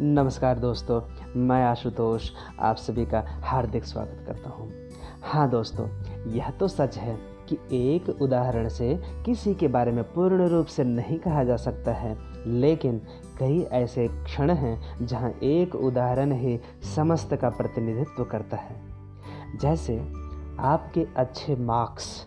नमस्कार दोस्तों, मैं आशुतोष, आप सभी का हार्दिक स्वागत करता हूँ। हाँ दोस्तों, यह तो सच है कि एक उदाहरण से किसी के बारे में पूर्ण रूप से नहीं कहा जा सकता है, लेकिन कई ऐसे क्षण हैं जहाँ एक उदाहरण ही समस्त का प्रतिनिधित्व करता है। जैसे, आपके अच्छे मार्क्स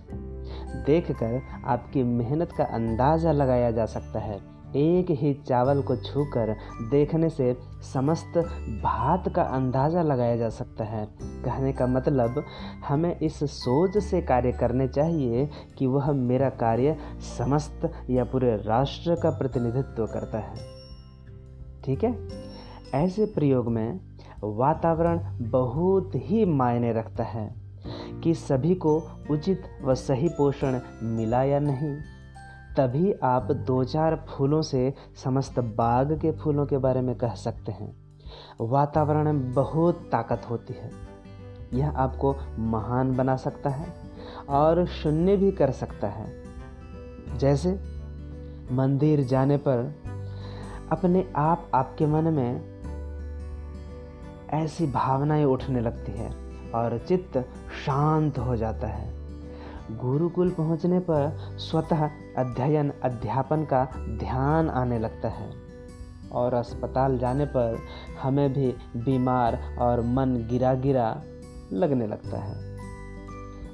देखकर आपकी मेहनत का अंदाज़ा लगाया जा सकता है एक ही चावल को छूकर देखने से समस्त भात का अंदाज़ा लगाया जा सकता है। कहने का मतलब हमें इस सोच से कार्य करने चाहिए कि वह मेरा कार्य समस्त या पूरे राष्ट्र का प्रतिनिधित्व करता है। ठीक है? ऐसे प्रयोग में वातावरण बहुत ही मायने रखता है कि सभी को उचित व सही पोषण मिला या नहीं। तभी आप दो चार फूलों से समस्त बाग के फूलों के बारे में कह सकते हैं। वातावरण में बहुत ताकत होती है। यह आपको महान बना सकता है और शून्य भी कर सकता है। जैसे, मंदिर जाने पर अपने आप आपके मन में ऐसी भावनाएँ उठने लगती है और चित्त शांत हो जाता है। गुरुकुल पहुँचने पर स्वतः अध्ययन, अध्यापन का ध्यान आने लगता है। और अस्पताल जाने पर हमें भी बीमार और मन गिरा गिरा लगने लगता है।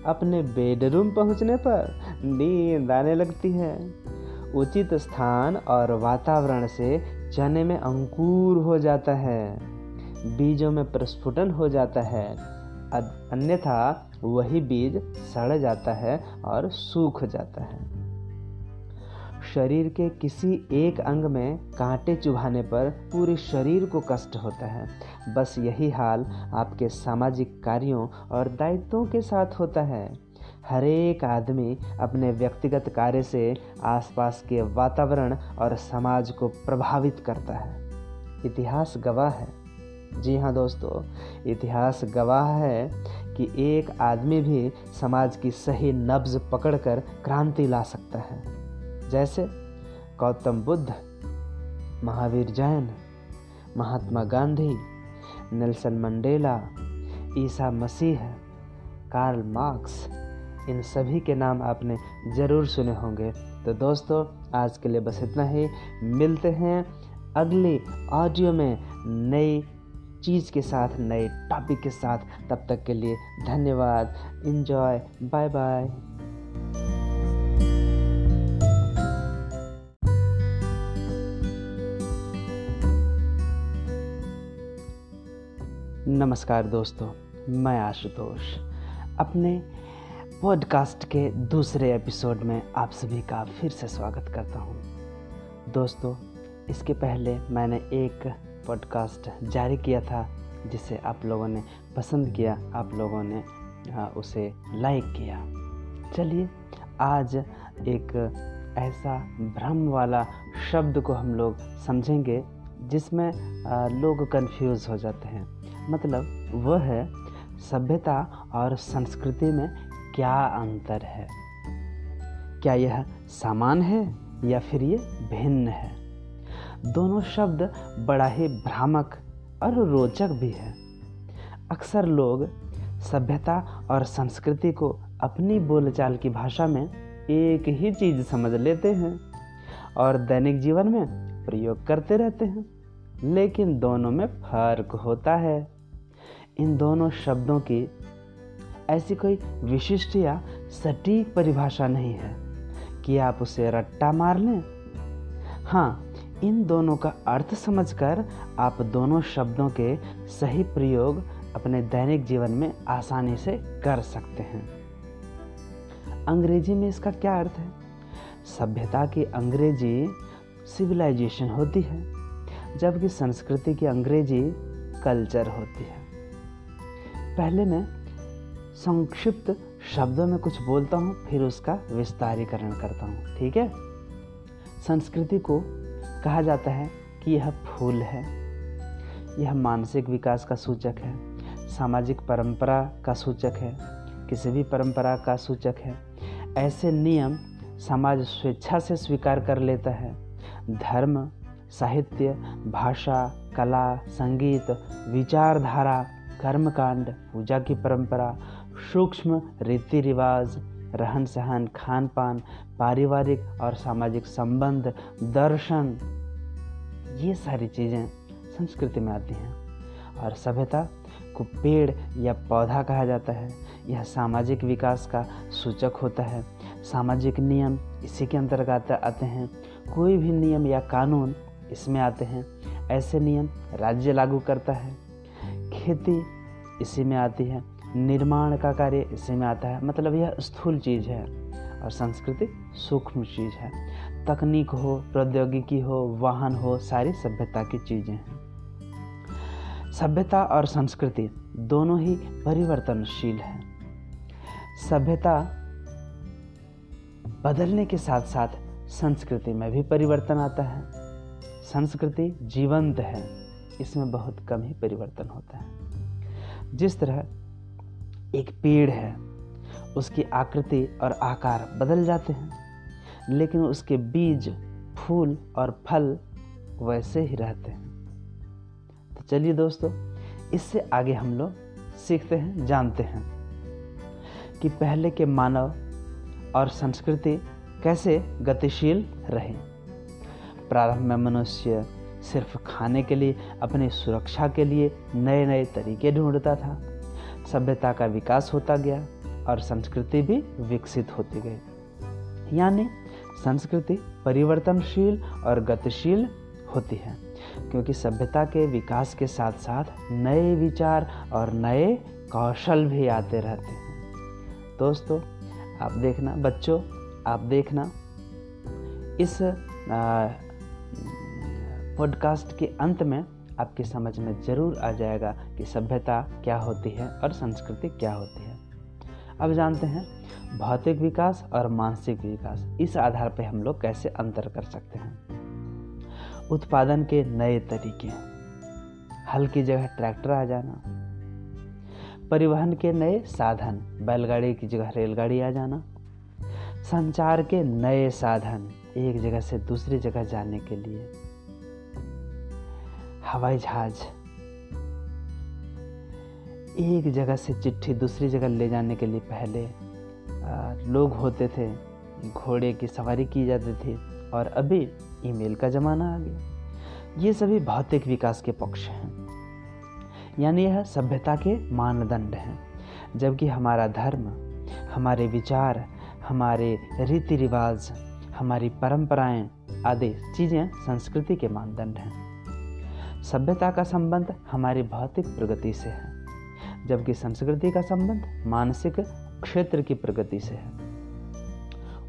अपने बेडरूम पहुँचने पर नींद आने लगती है। उचित स्थान और वातावरण से चने में अंकुर हो जाता है। बीजों में प्रस्फुटन हो जाता है। अन्यथा वही बीज सड़ जाता है और सूख जाता है। शरीर के किसी एक अंग में कांटे चुभाने पर पूरे शरीर को कष्ट होता है। बस यही हाल आपके सामाजिक कार्यों और दायित्वों के साथ होता है। हर एक आदमी अपने व्यक्तिगत कार्य से आसपास के वातावरण और समाज को प्रभावित करता है। इतिहास गवाह है। जी हाँ दोस्तों, इतिहास गवाह है कि एक आदमी भी समाज की सही नब्ज पकड़कर क्रांति ला सकता है। जैसे गौतम बुद्ध, महावीर जैन, महात्मा गांधी, नेल्सन मंडेला, ईसा मसीह, कार्ल मार्क्स, इन सभी के नाम आपने ज़रूर सुने होंगे। तो दोस्तों, आज के लिए बस इतना ही। मिलते हैं अगली ऑडियो में नई चीज़ के साथ, नए टॉपिक के साथ। तब तक के लिए धन्यवाद। इन्जॉय बाय बाय नमस्कार दोस्तों, मैं आशुतोष। अपने पॉडकास्ट के दूसरे एपिसोड में आप सभी का फिर से स्वागत करता हूँ। दोस्तों, इसके पहले मैंने एक पॉडकास्ट जारी किया था, जिसे आप लोगों ने पसंद किया, आप लोगों ने उसे लाइक किया। चलिए, आज एक ऐसा भ्रम वाला शब्द को हम लोग समझेंगे, जिसमें लोग कंफ्यूज हो जाते हैं। मतलब वह है सभ्यता और संस्कृति में क्या अंतर है? क्या यह समान है या फिर ये भिन्न है? दोनों शब्द बड़ा ही भ्रामक और रोचक भी है। अक्सर लोग सभ्यता और संस्कृति को अपनी बोलचाल की भाषा में एक ही चीज़ समझ लेते हैं और दैनिक जीवन में प्रयोग करते रहते हैं। लेकिन दोनों में फ़र्क होता है। इन दोनों शब्दों की ऐसी कोई विशिष्ट या सटीक परिभाषा नहीं है कि आप उसे रट्टा मार लें। हाँ इन दोनों का अर्थ समझकर आप दोनों शब्दों के सही प्रयोग अपने दैनिक जीवन में आसानी से कर सकते हैं। अंग्रेज़ी में इसका क्या अर्थ है? सभ्यता की अंग्रेज़ी सिविलाइजेशन होती है, जबकि संस्कृति की अंग्रेज़ी कल्चर होती है। पहले मैं संक्षिप्त शब्दों में कुछ बोलता हूँ, फिर उसका विस्तारीकरण करता हूँ, ठीक है? संस्कृति को कहा जाता है कि यह फूल है। यह मानसिक विकास का सूचक है। सामाजिक परंपरा का सूचक है। किसी भी परंपरा का सूचक है। ऐसे नियम समाज स्वेच्छा से स्वीकार कर लेता है। धर्म, साहित्य, भाषा, कला, संगीत, विचारधारा, कर्मकांड, पूजा की परंपरा, सूक्ष्म रीति रिवाज रहन सहन खान पान पारिवारिक और सामाजिक संबंध, दर्शन, ये सारी चीज़ें संस्कृति में आती हैं। और सभ्यता को पेड़ या पौधा कहा जाता है। यह सामाजिक विकास का सूचक होता है। सामाजिक नियम इसी के अंतर्गत आते हैं। कोई भी नियम या कानून इसमें आते हैं। ऐसे नियम राज्य लागू करता है। खेती इसी में आती है। निर्माण का कार्य इसी में आता है। मतलब यह स्थूल चीज़ है। और संस्कृति सूक्ष्म चीज़ है। तकनीक हो, प्रौद्योगिकी हो, वाहन हो, सारी सभ्यता की चीज़ें हैं। सभ्यता और संस्कृति दोनों ही परिवर्तनशील है। सभ्यता बदलने के साथ साथ संस्कृति में भी परिवर्तन आता है। संस्कृति जीवंत है, इसमें बहुत कम ही परिवर्तन होता है। जिस तरह एक पेड़ है उसकी आकृति और आकार बदल जाते हैं, लेकिन उसके बीज, फूल और फल वैसे ही रहते हैं। तो चलिए दोस्तों, इससे आगे हम लोग सीखते हैं, जानते हैं कि पहले के मानव और संस्कृति कैसे गतिशील रहे। प्रारंभ में मनुष्य सिर्फ़ खाने के लिए, अपनी सुरक्षा के लिए नए नए तरीके ढूंढता था। सभ्यता का विकास होता गया। और संस्कृति भी विकसित होती गई। यानी संस्कृति परिवर्तनशील और गतिशील होती है, क्योंकि सभ्यता के विकास के साथ साथ नए विचार और नए कौशल भी आते रहते हैं। दोस्तों, आप देखना, बच्चों, आप देखना, इस पॉडकास्ट के अंत में आपकी समझ में ज़रूर आ जाएगा कि सभ्यता क्या होती है और संस्कृति क्या होती है। अब जानते हैं, भौतिक विकास और मानसिक विकास, इस आधार पर हम लोग कैसे अंतर कर सकते हैं? उत्पादन के नए तरीके हल की जगह ट्रैक्टर आ जाना। परिवहन के नए साधन, बैलगाड़ी की जगह रेलगाड़ी आ जाना। संचार के नए साधन, एक जगह से दूसरी जगह जाने के लिए। हवाई जहाज़ एक जगह से चिट्ठी दूसरी जगह ले जाने के लिए पहले लोग होते थे, घोड़े की सवारी की जाती थी और अभी ईमेल का ज़माना आ गया। ये सभी भौतिक विकास के पक्ष हैं। यानी यह सभ्यता के मानदंड हैं। जबकि हमारा धर्म, हमारे विचार, हमारे रीति रिवाज हमारी परंपराएँ आदि चीज़ें संस्कृति के मानदंड हैं। सभ्यता का संबंध हमारी भौतिक प्रगति से है। जबकि संस्कृति का संबंध मानसिक क्षेत्र की प्रगति से है।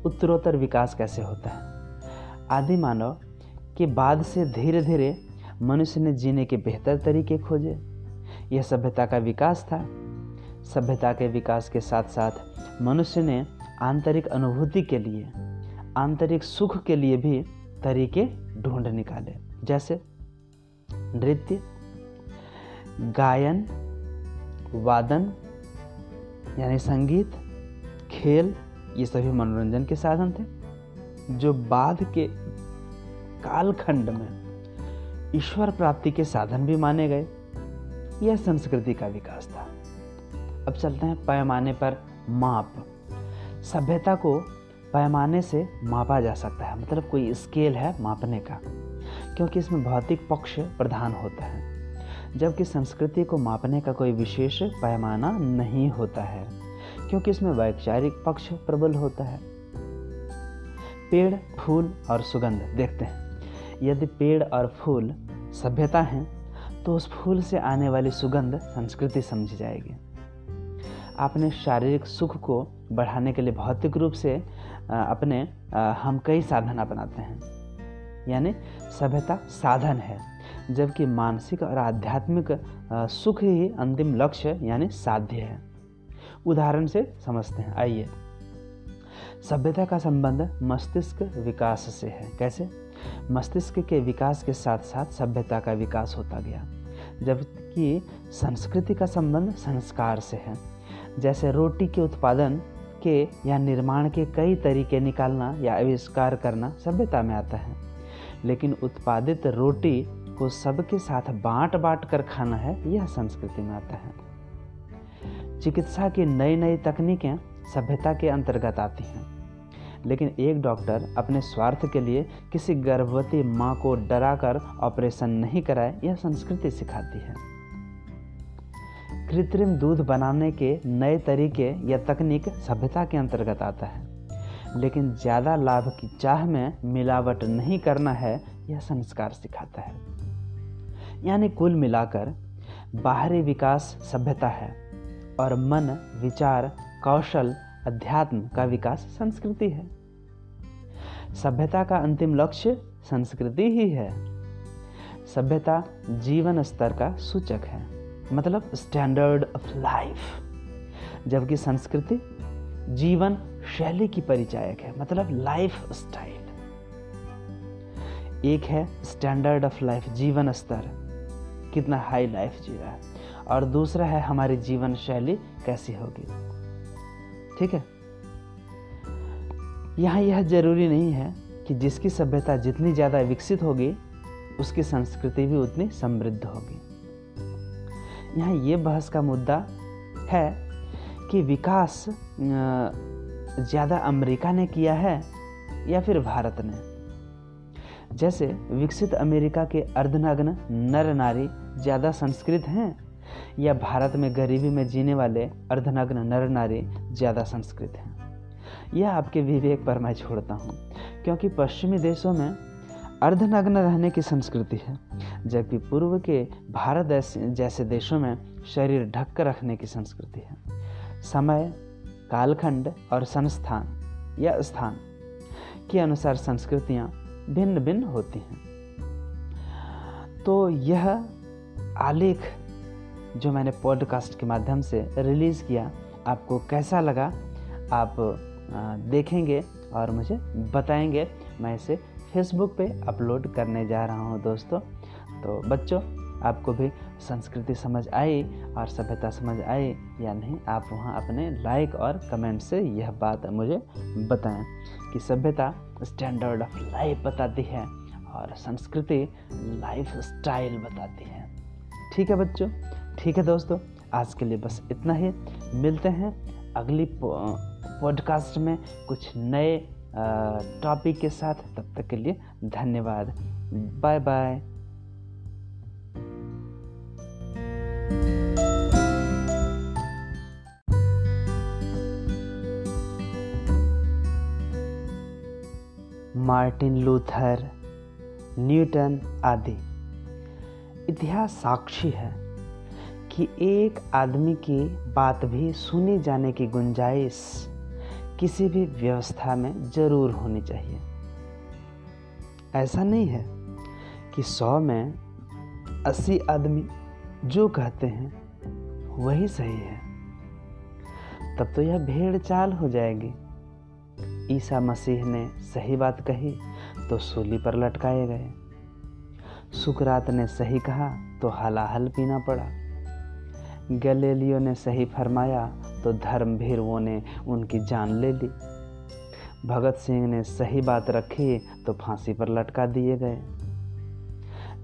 उत्तरोत्तर विकास कैसे होता है? आदि मानव के बाद से धीरे धीरे मनुष्य ने जीने के बेहतर तरीके खोजे। यह सभ्यता का विकास था। सभ्यता के विकास के साथ साथ मनुष्य ने आंतरिक अनुभूति के लिए, आंतरिक सुख के लिए भी तरीके ढूंढ निकाले। जैसे नृत्य, गायन वादन, यानी संगीत, खेल, ये सभी मनोरंजन के साधन थे, जो बाद के कालखंड में ईश्वर प्राप्ति के साधन भी माने गए। यह संस्कृति का विकास था। अब चलते हैं पैमाने पर माप। सभ्यता को पैमाने से मापा जा सकता है। मतलब कोई स्केल है मापने का, क्योंकि इसमें भौतिक पक्ष प्रधान होता है। जबकि संस्कृति को मापने का कोई विशेष पैमाना नहीं होता है, क्योंकि इसमें वैचारिक पक्ष प्रबल होता है। पेड़, फूल और सुगंध, देखते हैं। यदि पेड़ और फूल सभ्यता हैं तो उस फूल से आने वाली सुगंध संस्कृति समझी जाएगी। अपने शारीरिक सुख को बढ़ाने के लिए भौतिक रूप से अपने हम कई साधन अपनाते हैं। यानी सभ्यता साधन है। जबकि मानसिक और आध्यात्मिक सुख ही अंतिम लक्ष्य, यानी साध्य है। उदाहरण से समझते हैं। आइए। सभ्यता का संबंध मस्तिष्क विकास से है। कैसे? मस्तिष्क के विकास के साथ साथ सभ्यता का विकास होता गया, जबकि संस्कृति का संबंध संस्कार से है। जैसे रोटी के उत्पादन के या निर्माण के कई तरीके निकालना या आविष्कार करना सभ्यता में आता है। लेकिन उत्पादित रोटी को सबके साथ बांट बांट कर खाना है, यह संस्कृति में आता है। चिकित्सा की नई नई तकनीकें सभ्यता के अंतर्गत आती हैं। लेकिन एक डॉक्टर अपने स्वार्थ के लिए किसी गर्भवती माँ को डराकर ऑपरेशन नहीं कराए, यह संस्कृति सिखाती है। कृत्रिम दूध बनाने के नए तरीके या तकनीक सभ्यता के अंतर्गत आता है। लेकिन ज़्यादा लाभ की चाह में मिलावट नहीं करना है, यह संस्कार सिखाता है। यानी कुल मिलाकर बाहरी विकास सभ्यता है और मन, विचार, कौशल, अध्यात्म का विकास संस्कृति है। सभ्यता का अंतिम लक्ष्य संस्कृति ही है। सभ्यता जीवन स्तर का सूचक है मतलब स्टैंडर्ड ऑफ़ लाइफ जबकि संस्कृति जीवन शैली की परिचायक है मतलब लाइफ स्टाइल एक है स्टैंडर्ड ऑफ़ लाइफ जीवन स्तर। कितना हाई लाइफ जी रहा है। और दूसरा है हमारी जीवन शैली कैसी होगी। ठीक है? यहाँ यह ज़रूरी नहीं है कि जिसकी सभ्यता जितनी ज़्यादा विकसित होगी, उसकी संस्कृति भी उतनी समृद्ध होगी। यहाँ ये बहस का मुद्दा है कि विकास ज़्यादा अमेरिका ने किया है या फिर भारत ने? जैसे विकसित अमेरिका के अर्धनग्न नर नारी ज़्यादा संस्कृत हैं, या भारत में गरीबी में जीने वाले अर्धनग्न नर नारी ज़्यादा संस्कृत हैं। यह आपके विवेक पर मैं छोड़ता हूँ, क्योंकि पश्चिमी देशों में अर्धनग्न रहने की संस्कृति है, जबकि पूर्व के भारत जैसे देशों में शरीर ढक कर रखने की संस्कृति है। समय, कालखंड और संस्थान या स्थान के अनुसार संस्कृतियाँ भिन्न भिन्न होती हैं। तो यह आलेख जो मैंने पॉडकास्ट के माध्यम से रिलीज़ किया, आपको कैसा लगा, आप देखेंगे और मुझे बताएँगे। मैं इसे फेसबुक पे अपलोड करने जा रहा हूँ दोस्तों। तो बच्चों, आपको भी संस्कृति समझ आई और सभ्यता समझ आई या नहीं, आप वहाँ अपने लाइक और कमेंट से यह बात मुझे बताएँ कि सभ्यता स्टैंडर्ड ऑफ़ लाइफ बताती है और संस्कृति लाइफ स्टाइल बताती है। ठीक है बच्चों? ठीक है दोस्तों, आज के लिए बस इतना ही। मिलते हैं अगली पॉडकास्ट में कुछ नए टॉपिक के साथ। तब तक के लिए धन्यवाद। Bye bye Martin Luther, Newton आदि। इतिहास साक्षी है कि एक आदमी की बात भी सुनी जाने की गुंजाइश किसी भी व्यवस्था में ज़रूर होनी चाहिए। ऐसा नहीं है कि सौ में अस्सी आदमी जो कहते हैं, वही सही है। तब तो यह भेड़ चाल हो जाएगी। ईसा मसीह ने सही बात कही तो सूली पर लटकाए गए। सुकरात ने सही कहा तो हलाहल पीना पड़ा। गलेलियो ने सही फरमाया तो धर्म धर्मभीरुओं ने उनकी जान ले ली। भगत सिंह ने सही बात रखी तो फांसी पर लटका दिए गए।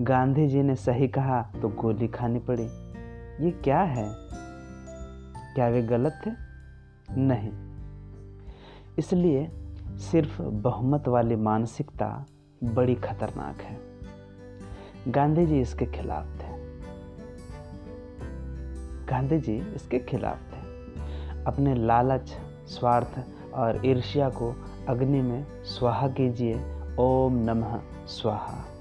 गांधी जी ने सही कहा तो गोली खानी पड़ी। ये क्या है? क्या वे गलत थे? नहीं। इसलिए सिर्फ़ बहुमत वाली मानसिकता बड़ी खतरनाक है। गांधी जी इसके खिलाफ थे। गांधी जी इसके खिलाफ थे। अपने लालच, स्वार्थ और ईर्ष्या को अग्नि में स्वाहा कीजिए। ओम नमः स्वाहा।